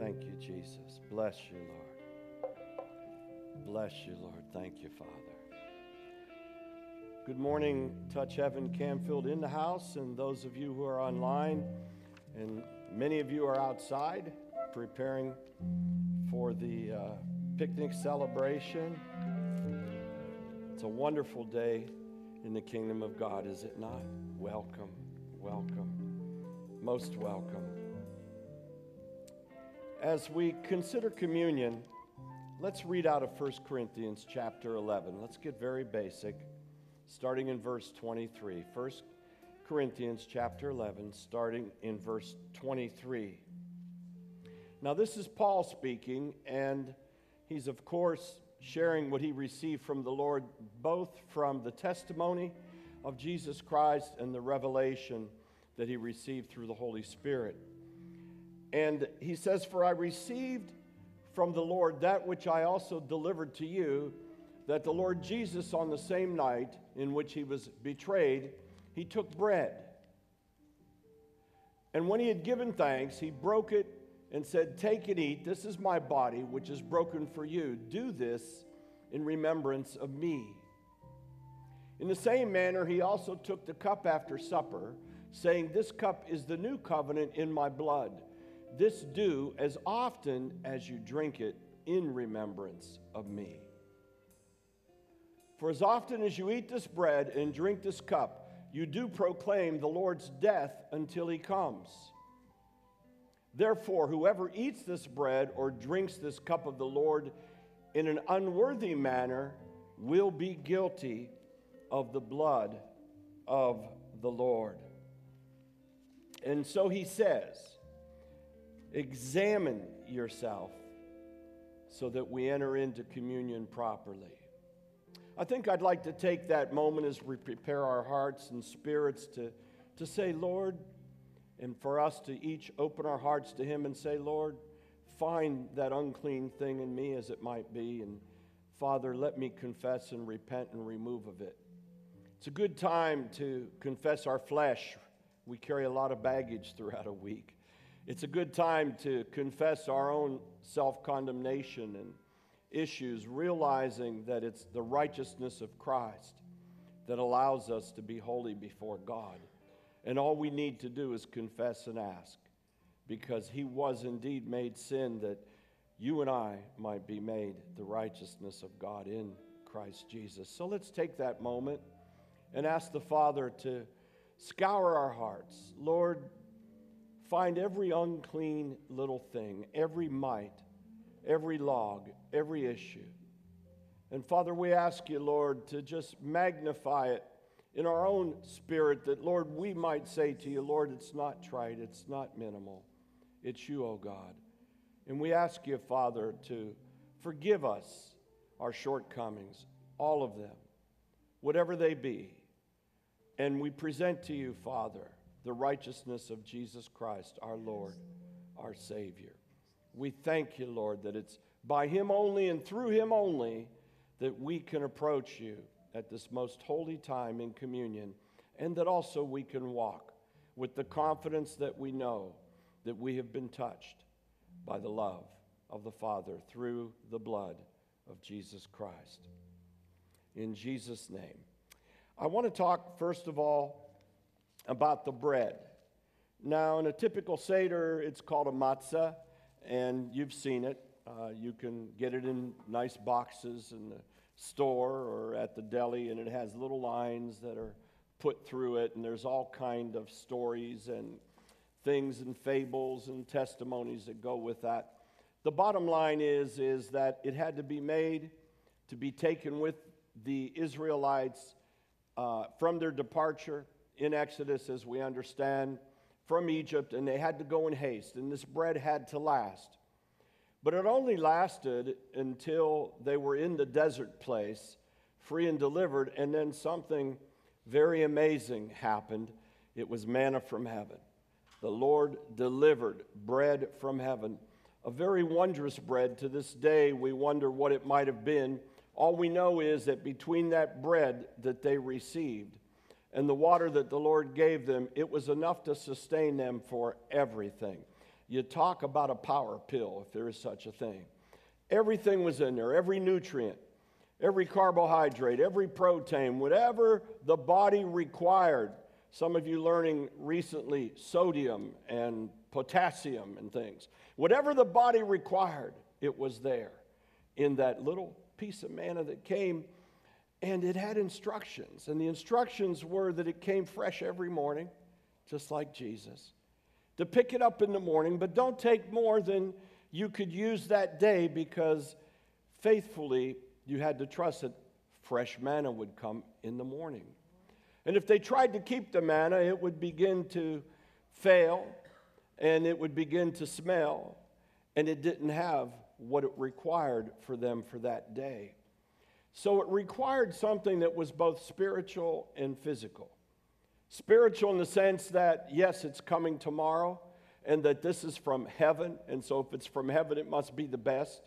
Thank you, Jesus. Bless you, Lord. Bless you, Lord. Thank you, Father. Good morning, Touch Heaven Camfield in the house, and those of you who are online, and many of you are outside preparing for the uh, picnic celebration. It's a wonderful day in the kingdom of God, is it not? Welcome, welcome, most welcome. As we consider communion, let's read out of 1 Corinthians chapter 11. Let's get very basic, starting in verse 23. 1 Corinthians chapter 11, starting in verse 23. Now, this is Paul speaking, and he's, of course, sharing what he received from the Lord, both from the testimony of Jesus Christ and the revelation that he received through the Holy Spirit. And he says, For I received from the Lord that which I also delivered to you, that the Lord Jesus, on the same night in which he was betrayed, he took bread. And when he had given thanks, he broke it and said, Take and eat. This is my body, which is broken for you. Do this in remembrance of me. In the same manner, he also took the cup after supper, saying, This cup is the new covenant in my blood. This do as often as you drink it in remembrance of me. For as often as you eat this bread and drink this cup, you do proclaim the Lord's death until he comes. Therefore, whoever eats this bread or drinks this cup of the Lord in an unworthy manner will be guilty of the blood of the Lord. And so he says, Examine yourself so that we enter into communion properly. I think I'd like to take that moment as we prepare our hearts and spirits to, to say, Lord, and for us to each open our hearts to Him and say, Lord, find that unclean thing in me as it might be, and Father, let me confess and repent and remove of it. It's a good time to confess our flesh. We carry a lot of baggage throughout a week. It's a good time to confess our own self condemnation and issues, realizing that it's the righteousness of Christ that allows us to be holy before God. And all we need to do is confess and ask, because He was indeed made sin that you and I might be made the righteousness of God in Christ Jesus. So let's take that moment and ask the Father to scour our hearts. Lord, Find every unclean little thing, every mite, every log, every issue. And Father, we ask you, Lord, to just magnify it in our own spirit that, Lord, we might say to you, Lord, it's not trite, it's not minimal. It's you, O oh God. And we ask you, Father, to forgive us our shortcomings, all of them, whatever they be. And we present to you, Father, the righteousness of Jesus Christ, our Lord, our Savior. We thank you, Lord, that it's by Him only and through Him only that we can approach you at this most holy time in communion, and that also we can walk with the confidence that we know that we have been touched by the love of the Father through the blood of Jesus Christ. In Jesus' name. I want to talk, first of all, about the bread. Now, in a typical Seder, it's called a matzah, and you've seen it. Uh, you can get it in nice boxes in the store or at the deli, and it has little lines that are put through it, and there's all kind of stories and things and fables and testimonies that go with that. The bottom line is, is that it had to be made to be taken with the Israelites uh, from their departure in Exodus, as we understand, from Egypt, and they had to go in haste, and this bread had to last. But it only lasted until they were in the desert place, free and delivered, and then something very amazing happened. It was manna from heaven. The Lord delivered bread from heaven, a very wondrous bread. To this day, we wonder what it might have been. All we know is that between that bread that they received and the water that the Lord gave them, it was enough to sustain them for everything. You talk about a power pill, if there is such a thing. Everything was in there, every nutrient, every carbohydrate, every protein, whatever the body required. Some of you learning recently sodium and potassium and things. Whatever the body required, it was there in that little piece of manna that came. And it had instructions. And the instructions were that it came fresh every morning, just like Jesus. To pick it up in the morning, but don't take more than you could use that day because faithfully you had to trust that fresh manna would come in the morning. And if they tried to keep the manna, it would begin to fail and it would begin to smell, and it didn't have what it required for them for that day. So it required something that was both spiritual and physical. Spiritual in the sense that, yes, it's coming tomorrow, and that this is from heaven, and so if it's from heaven, it must be the best.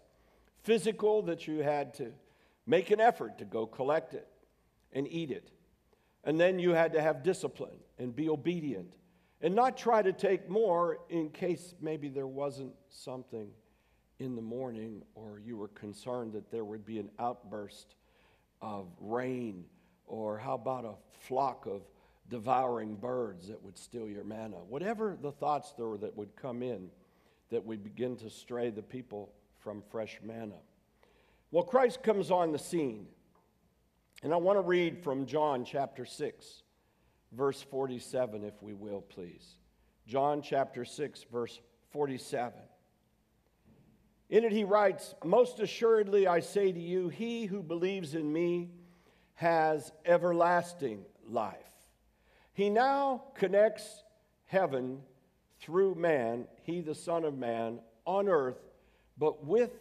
Physical, that you had to make an effort to go collect it and eat it. And then you had to have discipline and be obedient and not try to take more in case maybe there wasn't something in the morning or you were concerned that there would be an outburst of rain or how about a flock of devouring birds that would steal your manna. Whatever the thoughts there were that would come in that would begin to stray the people from fresh manna. Well, Christ comes on the scene. And I want to read from John chapter 6 verse 47, if we will, please. John chapter 6, verse 47. In it, he writes, Most assuredly I say to you, he who believes in me has everlasting life. He now connects heaven through man, he, the Son of Man, on earth, but with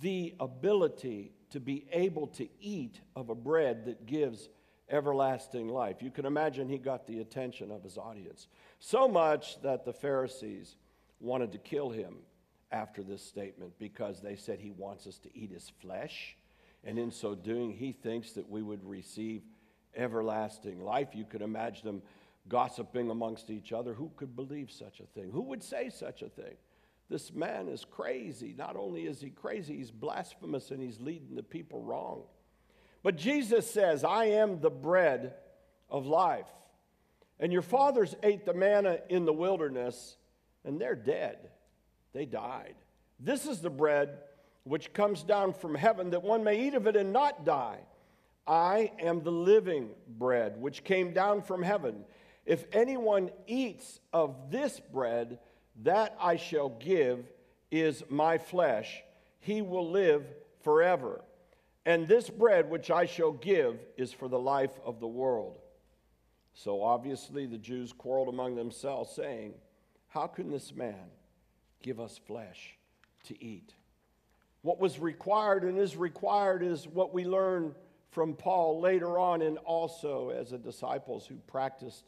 the ability to be able to eat of a bread that gives everlasting life. You can imagine he got the attention of his audience. So much that the Pharisees wanted to kill him after this statement because they said he wants us to eat his flesh. And in so doing, he thinks that we would receive everlasting life. You could imagine them gossiping amongst each other. Who could believe such a thing? Who would say such a thing? This man is crazy. Not only is he crazy, he's blasphemous and he's leading the people wrong. But Jesus says, I am the bread of life. And your fathers ate the manna in the wilderness, and they're dead. They died. This is the bread which comes down from heaven, that one may eat of it and not die. I am the living bread which came down from heaven. If anyone eats of this bread, that I shall give is my flesh. He will live forever. And this bread which I shall give is for the life of the world. So obviously the Jews quarreled among themselves, saying, How can this man give us flesh to eat? What was required and is required is what we learn from Paul later on, and also as the disciples who practiced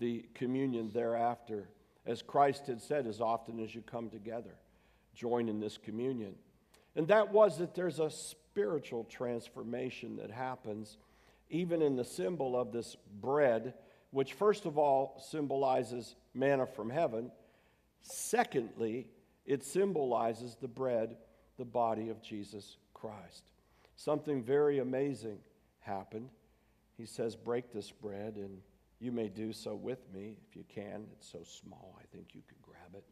the communion thereafter. As Christ had said, as often as you come together, join in this communion. And that was that there's a spiritual transformation that happens, even in the symbol of this bread, which, first of all, symbolizes manna from heaven. Secondly, it symbolizes the bread, the body of Jesus Christ. Something very amazing happened. He says, Break this bread, and you may do so with me if you can. It's so small, I think you could grab it.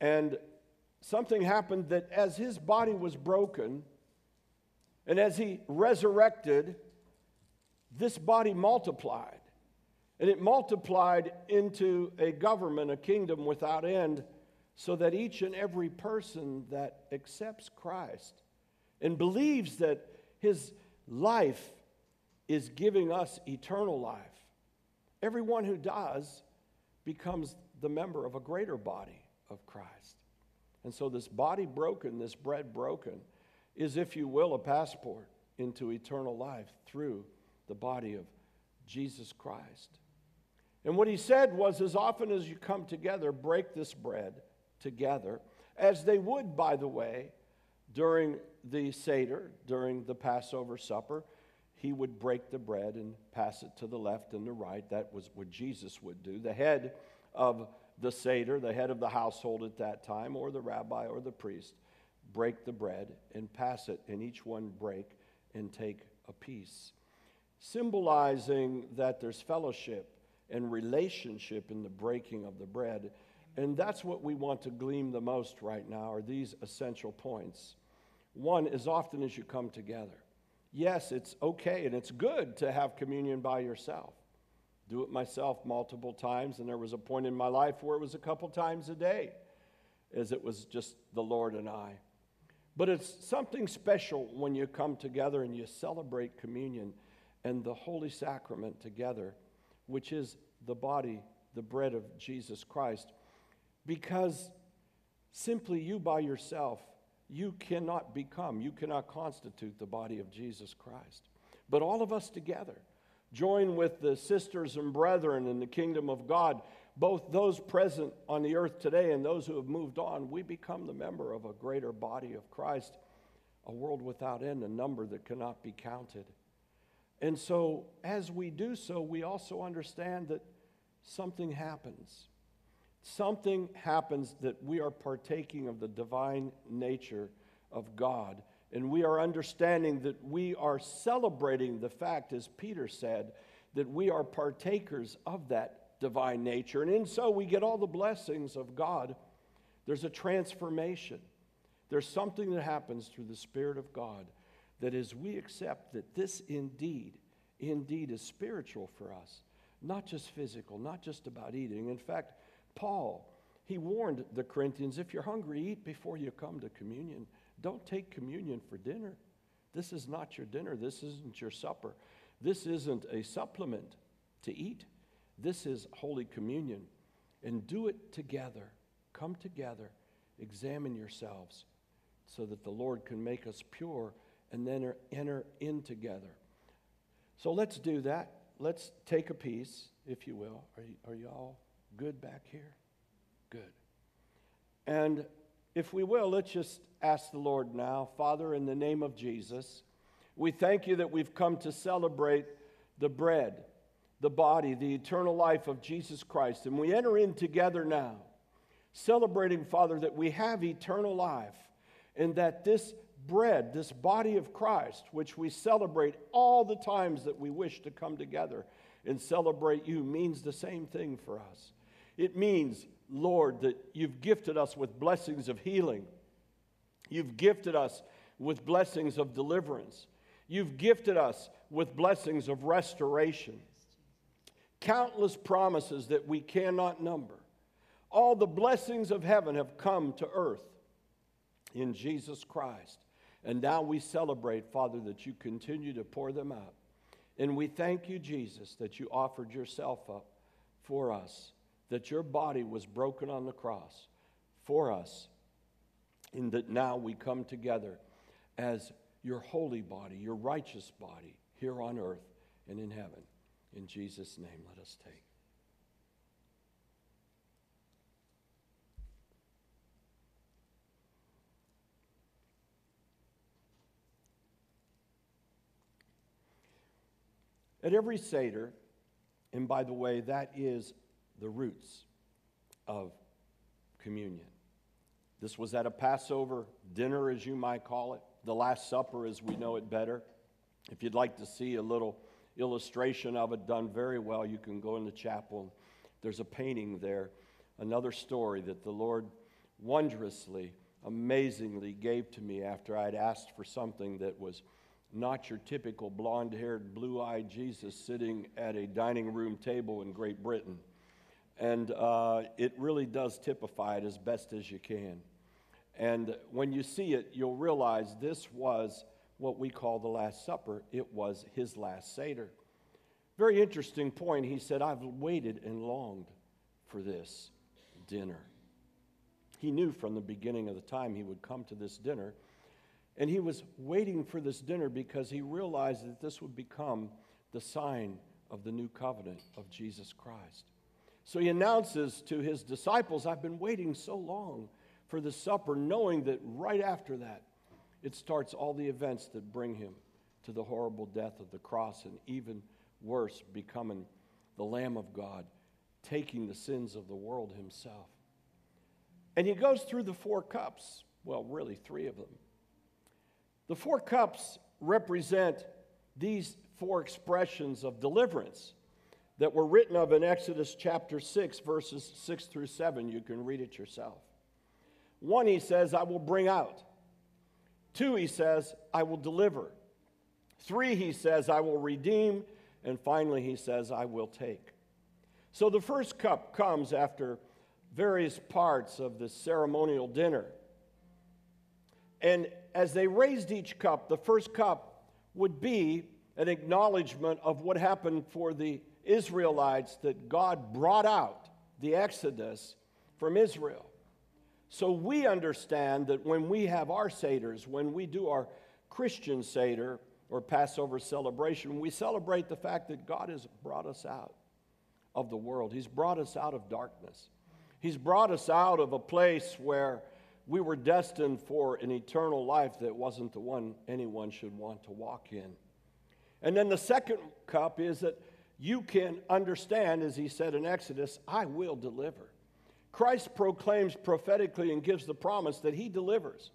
And something happened that as his body was broken and as he resurrected, this body multiplied. And it multiplied into a government, a kingdom without end, so that each and every person that accepts Christ and believes that his life is giving us eternal life, everyone who does becomes the member of a greater body of Christ. And so, this body broken, this bread broken, is, if you will, a passport into eternal life through the body of Jesus Christ. And what he said was, as often as you come together, break this bread together, as they would, by the way, during the Seder, during the Passover supper. He would break the bread and pass it to the left and the right. That was what Jesus would do. The head of the Seder, the head of the household at that time, or the rabbi or the priest, break the bread and pass it, and each one break and take a piece, symbolizing that there's fellowship and relationship in the breaking of the bread. And that's what we want to glean the most right now are these essential points. One, as often as you come together. Yes, it's okay and it's good to have communion by yourself. Do it myself multiple times, and there was a point in my life where it was a couple times a day, as it was just the Lord and I. But it's something special when you come together and you celebrate communion and the Holy Sacrament together, which is the body, the bread of Jesus Christ. Because simply you by yourself, you cannot become, you cannot constitute the body of Jesus Christ. But all of us together, join with the sisters and brethren in the kingdom of God, both those present on the earth today and those who have moved on, we become the member of a greater body of Christ, a world without end, a number that cannot be counted. And so, as we do so, we also understand that something happens. Something happens that we are partaking of the divine nature of God. And we are understanding that we are celebrating the fact, as Peter said, that we are partakers of that divine nature. And in so we get all the blessings of God. There's a transformation. There's something that happens through the Spirit of God that as we accept that this indeed, indeed is spiritual for us, not just physical, not just about eating. In fact, Paul, he warned the Corinthians if you're hungry, eat before you come to communion. Don't take communion for dinner. This is not your dinner. This isn't your supper. This isn't a supplement to eat. This is Holy Communion. And do it together. Come together. Examine yourselves so that the Lord can make us pure and then er, enter in together. So let's do that. Let's take a piece, if you will. Are you, are you all good back here? Good. And if we will, let's just ask the Lord now, Father, in the name of Jesus, we thank you that we've come to celebrate the bread, the body, the eternal life of Jesus Christ. And we enter in together now, celebrating, Father, that we have eternal life and that this bread, this body of Christ, which we celebrate all the times that we wish to come together and celebrate you, means the same thing for us. It means, Lord, that you've gifted us with blessings of healing. You've gifted us with blessings of deliverance. You've gifted us with blessings of restoration. Countless promises that we cannot number. All the blessings of heaven have come to earth in Jesus Christ. And now we celebrate, Father, that you continue to pour them out. And we thank you, Jesus, that you offered yourself up for us, that your body was broken on the cross for us, and that now we come together as your holy body, your righteous body here on earth and in heaven. In Jesus' name, let us take. At every Seder, and by the way, that is the roots of communion. This was at a Passover dinner, as you might call it, the Last Supper as we know it better. If you'd like to see a little illustration of it done very well, you can go in the chapel. There's a painting there, another story that the Lord wondrously, amazingly gave to me after I'd asked for something that was not your typical blonde haired, blue eyed Jesus sitting at a dining room table in Great Britain. And uh, it really does typify it as best as you can. And when you see it, you'll realize this was what we call the Last Supper. It was his last Seder. Very interesting point. He said, I've waited and longed for this dinner. He knew from the beginning of the time he would come to this dinner and he was waiting for this dinner because he realized that this would become the sign of the new covenant of Jesus Christ. So he announces to his disciples, I've been waiting so long for the supper, knowing that right after that, it starts all the events that bring him to the horrible death of the cross, and even worse, becoming the Lamb of God taking the sins of the world himself. And he goes through the four cups, well, really, three of them. The four cups represent these four expressions of deliverance that were written of in Exodus chapter 6, verses 6 through 7. You can read it yourself. One, he says, I will bring out. Two, he says, I will deliver. Three, he says, I will redeem. And finally, he says, I will take. So the first cup comes after various parts of the ceremonial dinner. And as they raised each cup, the first cup would be an acknowledgement of what happened for the Israelites that God brought out the Exodus from Israel. So we understand that when we have our Seders, when we do our Christian Seder or Passover celebration, we celebrate the fact that God has brought us out of the world. He's brought us out of darkness. He's brought us out of a place where we were destined for an eternal life that wasn't the one anyone should want to walk in. And then the second cup is that you can understand, as he said in Exodus, I will deliver. Christ proclaims prophetically and gives the promise that he delivers.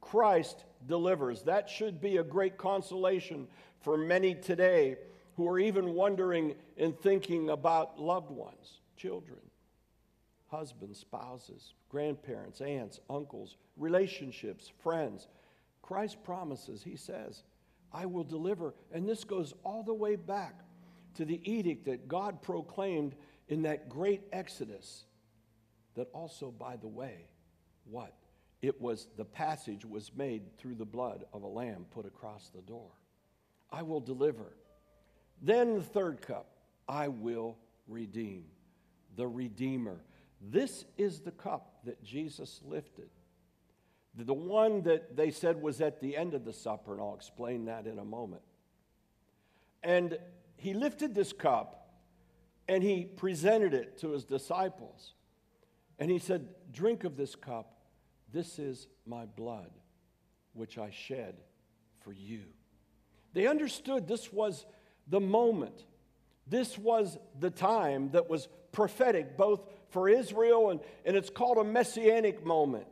Christ delivers. That should be a great consolation for many today who are even wondering and thinking about loved ones, children, husbands, spouses, grandparents, aunts, uncles, relationships, friends. Christ promises, he says, I will deliver. And this goes all the way back to the edict that God proclaimed in that great Exodus. That also, by the way, what? It was the passage was made through the blood of a lamb put across the door. I will deliver. Then the third cup, I will redeem. The Redeemer. This is the cup that Jesus lifted. The one that they said was at the end of the supper, and I'll explain that in a moment. And he lifted this cup and he presented it to his disciples. And he said, Drink of this cup. This is my blood, which I shed for you. They understood this was the moment. This was the time that was prophetic, both for Israel and, and it's called a messianic moment.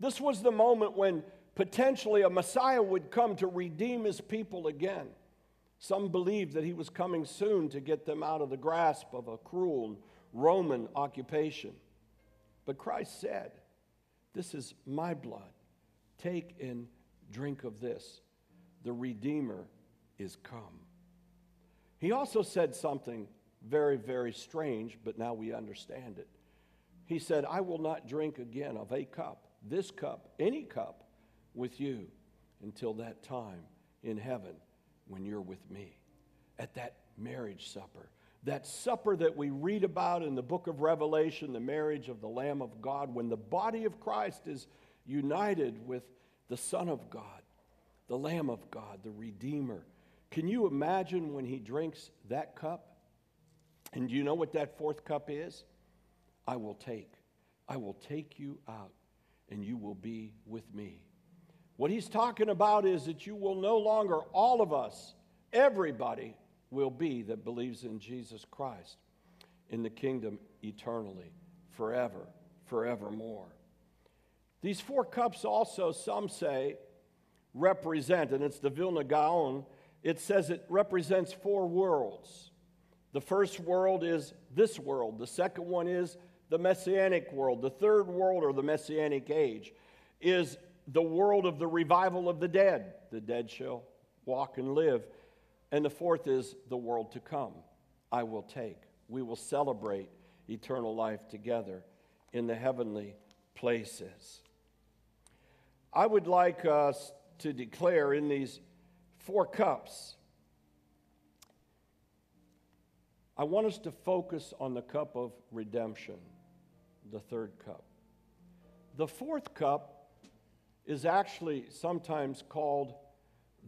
This was the moment when potentially a Messiah would come to redeem his people again. Some believed that he was coming soon to get them out of the grasp of a cruel Roman occupation. But Christ said, This is my blood. Take and drink of this. The Redeemer is come. He also said something very, very strange, but now we understand it. He said, I will not drink again of a cup, this cup, any cup, with you until that time in heaven when you're with me at that marriage supper. That supper that we read about in the book of Revelation, the marriage of the Lamb of God, when the body of Christ is united with the Son of God, the Lamb of God, the Redeemer can you imagine when he drinks that cup? And do you know what that fourth cup is? I will take. I will take you out, and you will be with me. What he's talking about is that you will no longer, all of us, everybody will be that believes in Jesus Christ in the kingdom eternally, forever, forevermore. These four cups also, some say, represent, and it's the Vilna Gaon it says it represents four worlds. The first world is this world, the second one is the messianic world, the third world, or the messianic age, is the world of the revival of the dead. The dead shall walk and live. And the fourth is the world to come. I will take. We will celebrate eternal life together in the heavenly places. I would like us to declare in these four cups. I want us to focus on the cup of redemption, the third cup. The fourth cup is actually sometimes called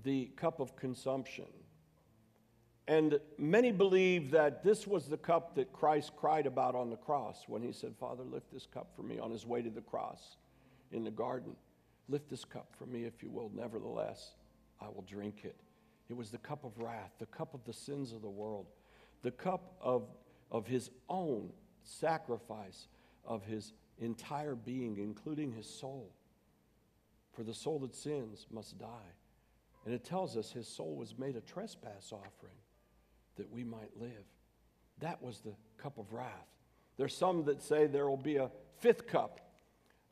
the cup of consumption. And many believe that this was the cup that Christ cried about on the cross when he said, Father, lift this cup for me on his way to the cross in the garden. Lift this cup for me, if you will. Nevertheless, I will drink it. It was the cup of wrath, the cup of the sins of the world, the cup of of his own sacrifice of his entire being, including his soul. For the soul that sins must die. And it tells us his soul was made a trespass offering that we might live. That was the cup of wrath. There's some that say there will be a fifth cup.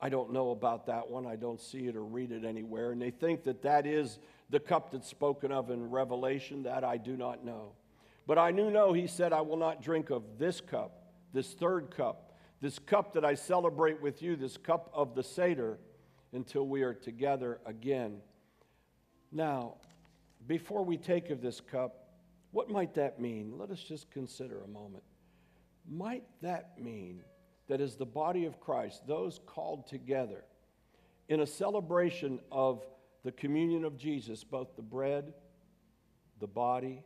I don't know about that one. I don't see it or read it anywhere. And they think that that is the cup that's spoken of in Revelation. That I do not know. But I do know he said, I will not drink of this cup, this third cup, this cup that I celebrate with you, this cup of the Seder, until we are together again. Now, before we take of this cup, what might that mean? Let us just consider a moment. Might that mean that as the body of Christ, those called together in a celebration of the communion of Jesus, both the bread, the body,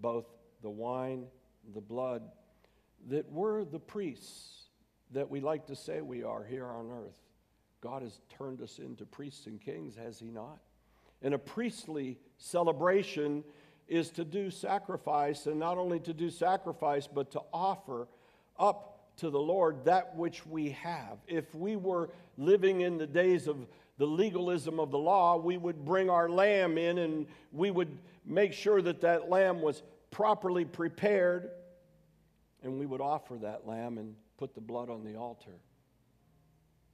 both the wine, the blood, that we're the priests that we like to say we are here on earth. God has turned us into priests and kings, has He not? And a priestly celebration is to do sacrifice, and not only to do sacrifice, but to offer up to the Lord that which we have. If we were living in the days of the legalism of the law, we would bring our lamb in and we would make sure that that lamb was properly prepared, and we would offer that lamb and put the blood on the altar.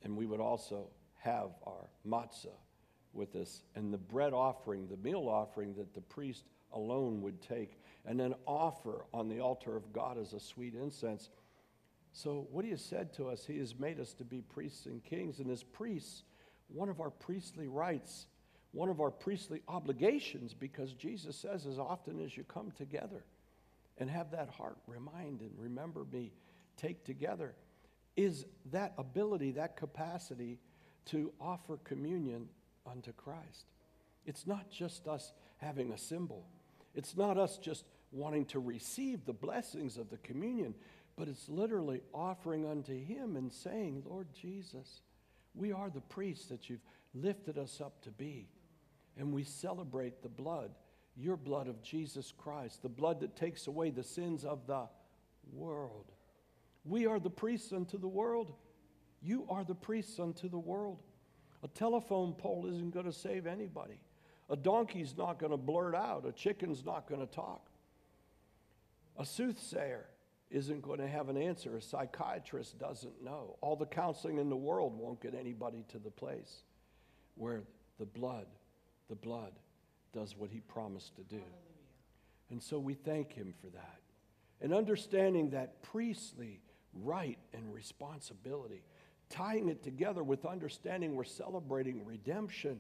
And we would also have our matzah with us and the bread offering, the meal offering that the priest alone would take, and then offer on the altar of God as a sweet incense. So, what he has said to us, he has made us to be priests and kings, and as priests, one of our priestly rights, one of our priestly obligations, because Jesus says, as often as you come together and have that heart, remind and remember me, take together, is that ability, that capacity to offer communion unto Christ. It's not just us having a symbol, it's not us just wanting to receive the blessings of the communion, but it's literally offering unto Him and saying, Lord Jesus, we are the priests that you've lifted us up to be. And we celebrate the blood, your blood of Jesus Christ, the blood that takes away the sins of the world. We are the priests unto the world. You are the priests unto the world. A telephone pole isn't going to save anybody. A donkey's not going to blurt out. A chicken's not going to talk. A soothsayer isn't going to have an answer. A psychiatrist doesn't know. All the counseling in the world won't get anybody to the place where the blood, the blood does what he promised to do. And so we thank him for that. And understanding that priestly right and responsibility tying it together with understanding we're celebrating redemption.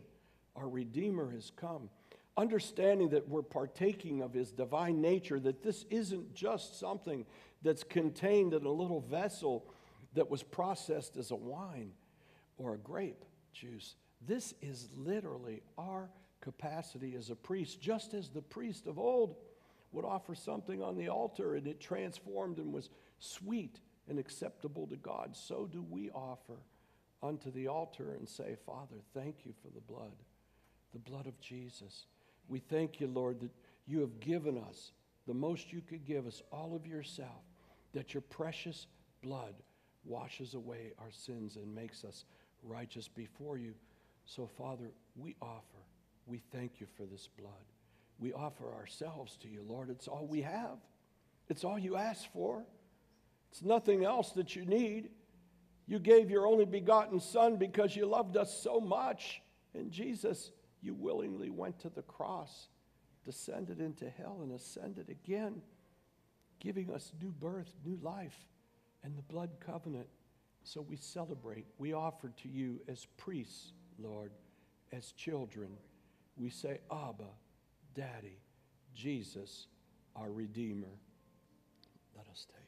Our Redeemer has come. Understanding that we're partaking of his divine nature, that this isn't just something that's contained in a little vessel that was processed as a wine or a grape juice. This is literally our capacity as a priest, just as the priest of old would offer something on the altar and it transformed and was sweet and acceptable to God, so do we offer unto the altar and say, Father, thank you for the blood, the blood of Jesus. We thank you, Lord, that you have given us the most you could give us, all of yourself, that your precious blood washes away our sins and makes us righteous before you. So, Father, we offer, we thank you for this blood. We offer ourselves to you, Lord. It's all we have, it's all you ask for. It's nothing else that you need. You gave your only begotten Son because you loved us so much. And Jesus, you willingly went to the cross, descended into hell, and ascended again, giving us new birth, new life, and the blood covenant. So we celebrate. We offer to you as priests, Lord, as children. We say, Abba, Daddy, Jesus, our Redeemer. Let us take.